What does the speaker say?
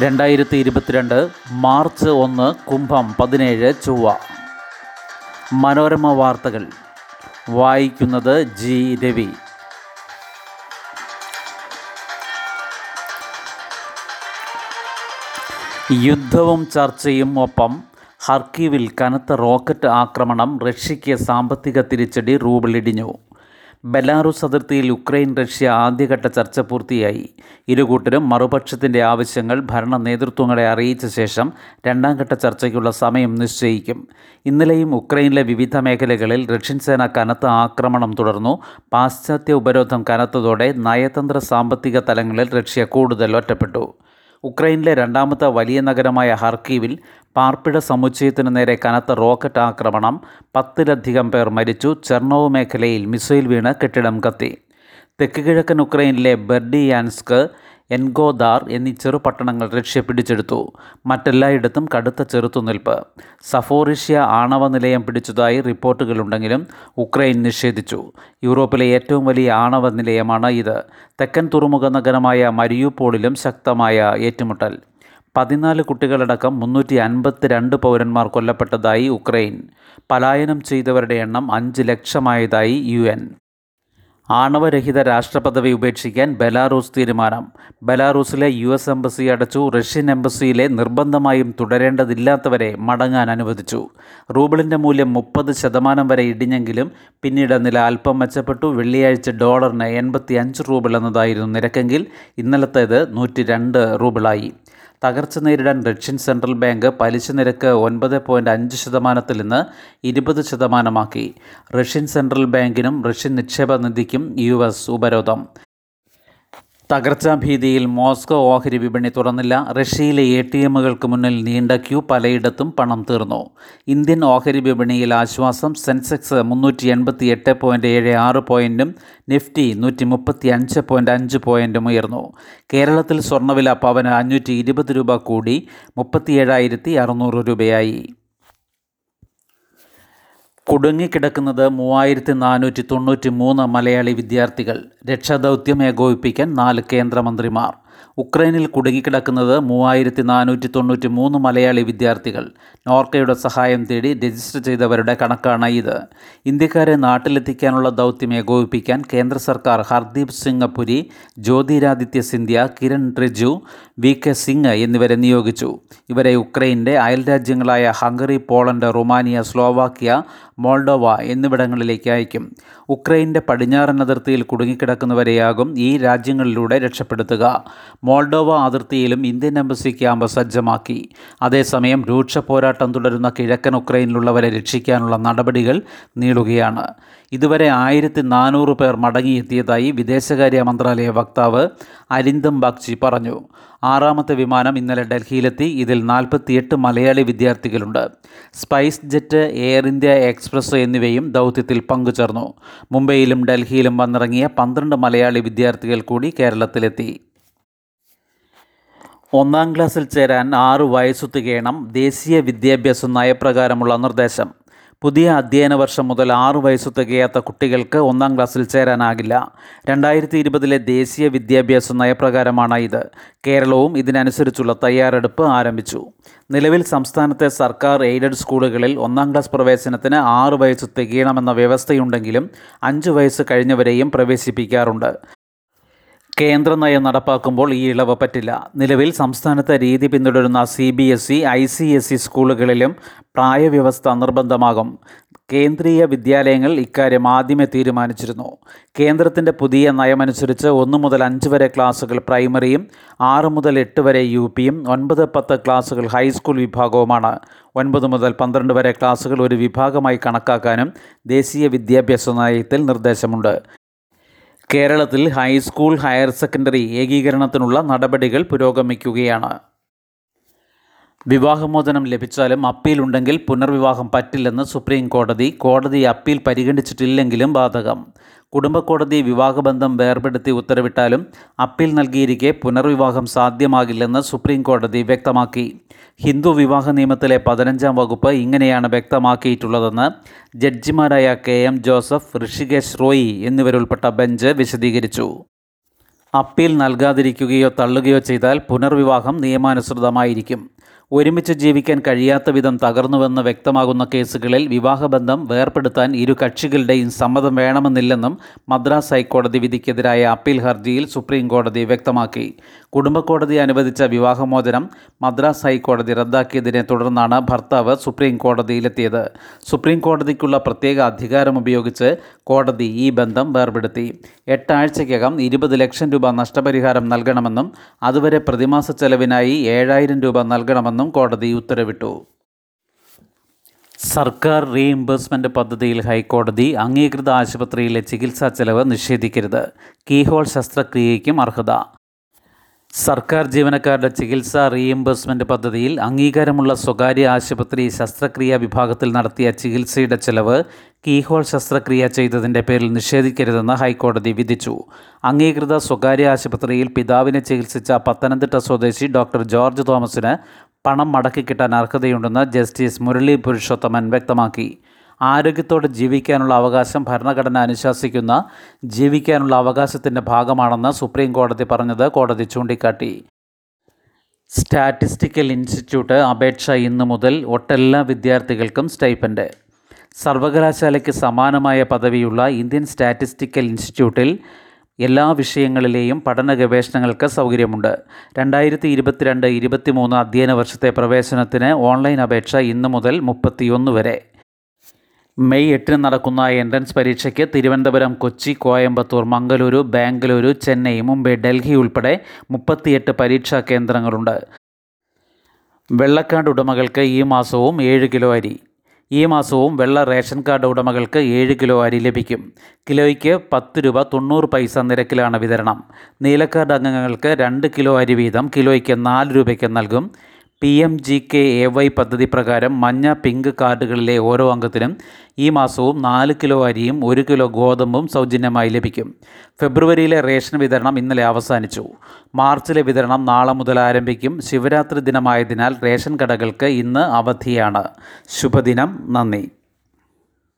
രണ്ടായിരത്തി ഇരുപത്തിരണ്ട് മാർച്ച് ഒന്ന് കുംഭം പതിനേഴ് ചൊവ്വ. മനോരമ വാർത്തകൾ. വായിക്കുന്നത് ജി. രവി. യുദ്ധവും ചർച്ചയും ഒപ്പം ഹർക്കീവിൽ കനത്ത റോക്കറ്റ് ആക്രമണം റഷ്യയ്ക്ക് സാമ്പത്തിക തിരിച്ചടി റൂബിൾ ഇടിഞ്ഞു ബെലാറുസ് അതിർത്തിയിൽ ഉക്രൈൻ റഷ്യ ആദ്യഘട്ട ചർച്ച പൂർത്തിയായി. ഇരുകൂട്ടരും മറുപക്ഷത്തിന്റെ ആവശ്യങ്ങൾ ഭരണ നേതൃത്വങ്ങളെ അറിയിച്ച ശേഷം രണ്ടാം ഘട്ട ചർച്ചയ്ക്കുള്ള സമയം നിശ്ചയിക്കും. ഇന്നലെയും ഉക്രൈനിലെ വിവിധ മേഖലകളിൽ റഷ്യൻ സേന കനത്ത ആക്രമണം തുടർന്നു. പാശ്ചാത്യ ഉപരോധം കനത്തതോടെ നയതന്ത്ര സാമ്പത്തിക തലങ്ങളിൽ റഷ്യ കൂടുതൽ ഒറ്റപ്പെട്ടു. ഉക്രൈനിലെ രണ്ടാമത്തെ വലിയ നഗരമായ ഹർക്കീവിൽ പാർപ്പിട സമുച്ചയത്തിനു നേരെ കനത്ത റോക്കറ്റ് ആക്രമണം. പത്തിലധികം പേർ മരിച്ചു. ചെർണോവ് മേഖലയിൽ മിസൈൽ വീണ് കെട്ടിടം കത്തി. തെക്ക് കിഴക്കൻ ഉക്രൈനിലെ ബെർഡിയാൻസ്ക് എൻഗോദാർ എന്നീ ചെറുപട്ടണങ്ങൾ റഷ്യ പിടിച്ചെടുത്തു മറ്റെല്ലായിടത്തും കടുത്ത ചെറുത്തുനിൽപ്പ്. സഫോറിഷ്യ ആണവ നിലയം പിടിച്ചതായി റിപ്പോർട്ടുകളുണ്ടെങ്കിലും ഉക്രൈൻ നിഷേധിച്ചു. യൂറോപ്പിലെ ഏറ്റവും വലിയ ആണവ നിലയമാണ് ഇത്. തെക്കൻ തുറമുഖ നഗരമായ മരിയുപോളിലും ശക്തമായ ഏറ്റുമുട്ടൽ. പതിനാല് കുട്ടികളടക്കം മുന്നൂറ്റി അൻപത്തിരണ്ട് പൗരന്മാർ കൊല്ലപ്പെട്ടതായി ഉക്രൈൻ. പലായനം ചെയ്തവരുടെ എണ്ണം അഞ്ച് ലക്ഷമായതായി യു ആണവരഹിത രാഷ്ട്രപദവി ഉപേക്ഷിക്കാൻ ബെലാറൂസ് തീരുമാനം. ബെലാറൂസിലെ യു എസ് എംബസി അടച്ചു റഷ്യൻ എംബസിയിലെ നിർബന്ധമായും തുടരേണ്ടതില്ലാത്തവരെ മടങ്ങാൻ അനുവദിച്ചു. റൂബിളിന്റെ മൂല്യം മുപ്പത് ശതമാനം വരെ ഇടിഞ്ഞെങ്കിലും പിന്നീട് നില അല്പം മെച്ചപ്പെട്ടു. വെള്ളിയാഴ്ച ഡോളറിന് എൺപത്തി അഞ്ച് റൂബിൾ എന്നതായിരുന്നു നിരക്കെങ്കിൽ ഇന്നലത്തേത് നൂറ്റി രണ്ട് റൂബിളായി. തകർച്ച നേരിടാൻ റഷ്യൻ സെൻട്രൽ ബാങ്ക് പലിശ നിരക്ക് ഒൻപത് പോയിന്റ് അഞ്ച് ശതമാനത്തിൽ നിന്ന് ഇരുപത് ശതമാനമാക്കി. റഷ്യൻ സെൻട്രൽ ബാങ്കിനും റഷ്യൻ നിക്ഷേപ നിധിക്കും യു എസ് ഉപരോധം. തകർച്ചാ ഭീതിയിൽ മോസ്കോ ഓഹരി വിപണി തുറന്നില്ല. റഷ്യയിലെ എ ടി എമ്മുകൾക്ക് മുന്നിൽ നീണ്ട ക്യൂ പലയിടത്തും പണം തീർന്നു. ഇന്ത്യൻ ഓഹരി വിപണിയിൽ ആശ്വാസം. സെൻസെക്സ് മുന്നൂറ്റി എൺപത്തി എട്ട് പോയിന്റ് ഏഴ് ആറ് പോയിന്റും നിഫ്റ്റി നൂറ്റി മുപ്പത്തി അഞ്ച് പോയിന്റ് അഞ്ച് പോയിന്റും ഉയർന്നു. കേരളത്തിൽ സ്വർണവില പവന് അഞ്ഞൂറ്റി ഇരുപത് രൂപ കൂടി മുപ്പത്തിയേഴായിരത്തി അറുന്നൂറ് രൂപയായി. കുടുങ്ങിക്കിടക്കുന്നത് മൂവായിരത്തി നാനൂറ്റി തൊണ്ണൂറ്റി മൂന്ന് മലയാളി വിദ്യാർത്ഥികൾ രക്ഷാദൗത്യം ഏകോപിപ്പിക്കാൻ നാല് കേന്ദ്രമന്ത്രിമാർ. ഉക്രൈനിൽ കുടുങ്ങിക്കിടക്കുന്നത് മൂവായിരത്തി നാനൂറ്റി തൊണ്ണൂറ്റി മൂന്ന് മലയാളി വിദ്യാർത്ഥികൾ. നോർക്കയുടെ സഹായം തേടി രജിസ്റ്റർ ചെയ്തവരുടെ കണക്കാണ് ഇത്. ഇന്ത്യക്കാരെ നാട്ടിലെത്തിക്കാനുള്ള ദൗത്യം ഏകോപിപ്പിക്കാൻ കേന്ദ്ര സർക്കാർ ഹർദീപ് സിംഗ് പുരി ജ്യോതിരാദിത്യ സിന്ധ്യ കിരൺ റിജു വി കെ സിംഗ് എന്നിവരെ നിയോഗിച്ചു. ഇവരെ ഉക്രൈന്റെ അയൽരാജ്യങ്ങളായ Hungary Poland Romania Slovakia Moldova എന്നിവിടങ്ങളിലേക്ക് അയക്കും. ഉക്രൈന്റെ പടിഞ്ഞാറൻ അതിർത്തിയിൽ കുടുങ്ങിക്കിടക്കുന്നവരെയാകും ഈ രാജ്യങ്ങളിലൂടെ രക്ഷപ്പെടുത്തുക. മോൾഡോവ അതിർത്തിയിലും ഇന്ത്യൻ എംബസി ക്യാമ്പ് സജ്ജമാക്കി. അതേസമയം രൂക്ഷ പോരാട്ടം തുടരുന്ന കിഴക്കൻ ഉക്രൈനിലുള്ളവരെ രക്ഷിക്കാനുള്ള നടപടികൾ നീളുകയാണ്. ഇതുവരെ ആയിരത്തി നാനൂറ് പേർ മടങ്ങിയെത്തിയതായി വിദേശകാര്യ മന്ത്രാലയ വക്താവ് അരിന്ദം ബാഗ്ചി പറഞ്ഞു. ആറാമത്തെ വിമാനം ഇന്നലെ ഡൽഹിയിലെത്തി. ഇതിൽ നാൽപ്പത്തിയെട്ട് മലയാളി വിദ്യാർത്ഥികളുണ്ട്. Spice jet air India express എന്നിവയും ദൗത്യത്തിൽ പങ്കുചേർന്നു. മുംബൈയിലും ഡൽഹിയിലും വന്നിറങ്ങിയ പന്ത്രണ്ട് മലയാളി വിദ്യാർത്ഥികൾ കൂടി കേരളത്തിലെത്തി. ഒന്നാം ക്ലാസ്സിൽ ചേരാൻ ആറു വയസ്സു തികയണം ദേശീയ വിദ്യാഭ്യാസ നയപ്രകാരമുള്ള നിർദ്ദേശം. പുതിയ അധ്യയന വർഷം മുതൽ ആറു വയസ്സു തികയാത്ത കുട്ടികൾക്ക് ഒന്നാം ക്ലാസ്സിൽ ചേരാനാകില്ല. രണ്ടായിരത്തി ഇരുപതിലെ ദേശീയ വിദ്യാഭ്യാസ നയപ്രകാരമാണ് ഇത്. കേരളവും ഇതിനനുസരിച്ചുള്ള തയ്യാറെടുപ്പ് ആരംഭിച്ചു. നിലവിൽ സംസ്ഥാനത്തെ സർക്കാർ എയ്ഡഡ് സ്കൂളുകളിൽ ഒന്നാം ക്ലാസ് പ്രവേശനത്തിന് ആറു വയസ്സ് തികയണമെന്ന വ്യവസ്ഥയുണ്ടെങ്കിലും അഞ്ച് വയസ്സ് കഴിഞ്ഞവരെയും പ്രവേശിപ്പിക്കാറുണ്ട്. കേന്ദ്ര നയം നടപ്പാക്കുമ്പോൾ ഈ ഇളവ് പറ്റില്ല. നിലവിൽ സംസ്ഥാനത്തെ രീതി പിന്തുടരുന്ന C B S E I C S E സ്കൂളുകളിലും പ്രായവ്യവസ്ഥ നിർബന്ധമാകും. കേന്ദ്രീയ വിദ്യാലയങ്ങൾ ഇക്കാര്യം ആദ്യമേ തീരുമാനിച്ചിരുന്നു. കേന്ദ്രത്തിന്റെ പുതിയ നയമനുസരിച്ച് ഒന്ന് മുതൽ അഞ്ച് വരെ ക്ലാസുകൾ പ്രൈമറിയും ആറ് മുതൽ എട്ട് വരെ യു പിയും ഒൻപത് പത്ത് ക്ലാസ്സുകൾ ഹൈസ്കൂൾ വിഭാഗവുമാണ്. ഒൻപത് മുതൽ പന്ത്രണ്ട് വരെ ക്ലാസുകൾ ഒരു വിഭാഗമായി കണക്കാക്കാനും ദേശീയ വിദ്യാഭ്യാസ നയത്തിൽ നിർദ്ദേശമുണ്ട്. കേരളത്തിൽ ഹൈസ്കൂൾ ഹയർ സെക്കൻഡറി ഏകീകരണത്തിനുള്ള നടപടികൾ പുരോഗമിക്കുകയാണ്. വിവാഹമോചനം ലഭിച്ചാലും അപ്പീൽ ഉണ്ടെങ്കിൽ പുനർവിവാഹം പറ്റില്ലെന്ന് സുപ്രീം കോടതി കോടതി അപ്പീൽ പരിഗണിച്ചിട്ടില്ലെങ്കിലും ബാധകം. കുടുംബക്കോടതി വിവാഹബന്ധം വേർപെടുത്തി ഉത്തരവിട്ടാലും അപ്പീൽ നൽകിയിരിക്കെ പുനർവിവാഹം സാധ്യമാകില്ലെന്ന് സുപ്രീം കോടതി വ്യക്തമാക്കി. ഹിന്ദു വിവാഹ നിയമത്തിലെ പതിനഞ്ചാം വകുപ്പ് ഇങ്ങനെയാണ് വ്യക്തമാക്കിയിട്ടുള്ളതെന്ന് ജഡ്ജിമാരായ K M Joseph Hrishikesh Roy എന്നിവരുൾപ്പെട്ട ബെഞ്ച് വിശദീകരിച്ചു. അപ്പീൽ നൽകാതിരിക്കുകയോ തള്ളുകയോ ചെയ്താൽ പുനർവിവാഹം നിയമാനുസൃതമായിരിക്കും. ഒരുമിച്ച് ജീവിക്കാൻ കഴിയാത്ത വിധം തകർന്നുവെന്ന് വ്യക്തമാകുന്ന കേസുകളിൽ വിവാഹബന്ധം വേർപ്പെടുത്താൻ ഇരു കക്ഷികളുടെയും സമ്മതം വേണമെന്നില്ലെന്നും മദ്രാസ് ഹൈക്കോടതി വിധിക്കെതിരായ അപ്പീൽ ഹർജിയിൽ സുപ്രീം കോടതി വ്യക്തമാക്കി. കുടുംബക്കോടതി അനുവദിച്ച വിവാഹമോചനം മദ്രാസ് ഹൈക്കോടതി റദ്ദാക്കിയതിനെ തുടർന്നാണ് ഭർത്താവ് സുപ്രീം കോടതിയിലെത്തിയത്. സുപ്രീം കോടതിക്കുള്ള പ്രത്യേക അധികാരം ഉപയോഗിച്ച് കോടതി ഈ ബന്ധം വേർപെടുത്തി. എട്ടാഴ്ചയ്ക്കകം ഇരുപത് ലക്ഷം രൂപ നഷ്ടപരിഹാരം നൽകണമെന്നും അതുവരെ പ്രതിമാസ ചെലവിനായി ഏഴായിരം രൂപ നൽകണമെന്നും കോടതി ഉത്തരവിട്ടു. സർക്കാർ റീഇംബേഴ്സ്മെന്റ് പദ്ധതിയിൽ ഹൈക്കോടതി അംഗീകൃത ആശുപത്രിയിലെ ചികിത്സാ ചെലവ് നിഷേധിക്കരുത്. കീഹോൾ ശസ്ത്രക്രിയയ്ക്കും അർഹത. സർക്കാർ ജീവനക്കാരുടെ ചികിത്സാ റീഇംബേഴ്സ്മെന്റ് പദ്ധതിയിൽ അംഗീകാരമുള്ള സ്വകാര്യ ആശുപത്രി ശസ്ത്രക്രിയാ വിഭാഗത്തിൽ നടത്തിയ ചികിത്സയുടെ ചെലവ് കീഹോൾ ശസ്ത്രക്രിയ ചെയ്തതിന്റെ പേരിൽ നിഷേധിക്കരുതെന്ന് ഹൈക്കോടതി വിധിച്ചു. അംഗീകൃത സ്വകാര്യ ആശുപത്രിയിൽ പിതാവിനെ ചികിത്സിച്ച പത്തനംതിട്ട സ്വദേശി ഡോക്ടർ ജോർജ് തോമസിന് പണം മടക്കിക്കിട്ടാൻ അർഹതയുണ്ടെന്ന് ജസ്റ്റിസ് മുരളി പുരുഷോത്തമൻ വ്യക്തമാക്കി. ആരോഗ്യത്തോടെ ജീവിക്കാനുള്ള അവകാശം ഭരണഘടന അനുശാസിക്കുന്ന ജീവിക്കാനുള്ള അവകാശത്തിന്റെ ഭാഗമാണെന്ന് സുപ്രീം കോടതി പറഞ്ഞത് കോടതി ചൂണ്ടിക്കാട്ടി. സ്റ്റാറ്റിസ്റ്റിക്കൽ ഇൻസ്റ്റിറ്റ്യൂട്ട് അപേക്ഷ ഇന്നു മുതൽ ഒട്ടെല്ലാ വിദ്യാർത്ഥികൾക്കും സ്റ്റൈപ്പൻഡ്. സർവകലാശാലയ്ക്ക് സമാനമായ പദവിയുള്ള ഇന്ത്യൻ സ്റ്റാറ്റിസ്റ്റിക്കൽ ഇൻസ്റ്റിറ്റ്യൂട്ടിൽ എല്ലാ വിഷയങ്ങളിലെയും പഠന ഗവേഷണങ്ങൾക്ക് സൗകര്യമുണ്ട്. രണ്ടായിരത്തി ഇരുപത്തിരണ്ട് ഇരുപത്തിമൂന്ന് അധ്യയന വർഷത്തെ പ്രവേശനത്തിന് ഓൺലൈൻ അപേക്ഷ ഇന്നു മുതൽ മുപ്പത്തിയൊന്ന് വരെ. മെയ് എട്ടിന് നടക്കുന്ന എൻട്രൻസ് പരീക്ഷയ്ക്ക് തിരുവനന്തപുരം കൊച്ചി കോയമ്പത്തൂർ മംഗലൂരു ബാംഗ്ലൂരു ചെന്നൈ മുംബൈ ഡൽഹി ഉൾപ്പെടെ മുപ്പത്തിയെട്ട് പരീക്ഷാ കേന്ദ്രങ്ങളുണ്ട്. വെള്ളക്കാർഡ് ഉടമകൾക്ക് ഈ മാസവും ഏഴ് കിലോ അരി. ഈ മാസവും വെള്ള റേഷൻ കാർഡ് ഉടമകൾക്ക് ഏഴ് കിലോ അരി ലഭിക്കും. കിലോയ്ക്ക് പത്ത് രൂപ തൊണ്ണൂറ് പൈസ നിരക്കിലാണ് വിതരണം. നീലക്കാർഡ് അംഗങ്ങൾക്ക് രണ്ട് കിലോ അരി വീതം കിലോയ്ക്ക് നാല് രൂപയ്ക്ക് നൽകും. P M G K A Y പദ്ധതി പ്രകാരം മഞ്ഞ പിങ്ക് കാർഡുകളിലെ ഓരോ അംഗത്തിനും ഈ മാസവും നാല് കിലോ അരിയും ഒരു കിലോ ഗോതമ്പും സൗജന്യമായി ലഭിക്കും. ഫെബ്രുവരിയിലെ റേഷൻ വിതരണം ഇന്നലെ അവസാനിച്ചു. മാർച്ചിലെ വിതരണം നാളെ മുതൽ ആരംഭിക്കും. ശിവരാത്രി ദിനമായതിനാൽ റേഷൻ കടകൾക്ക് ഇന്ന് അവധിയാണ്. ശുഭദിനം. നന്ദി.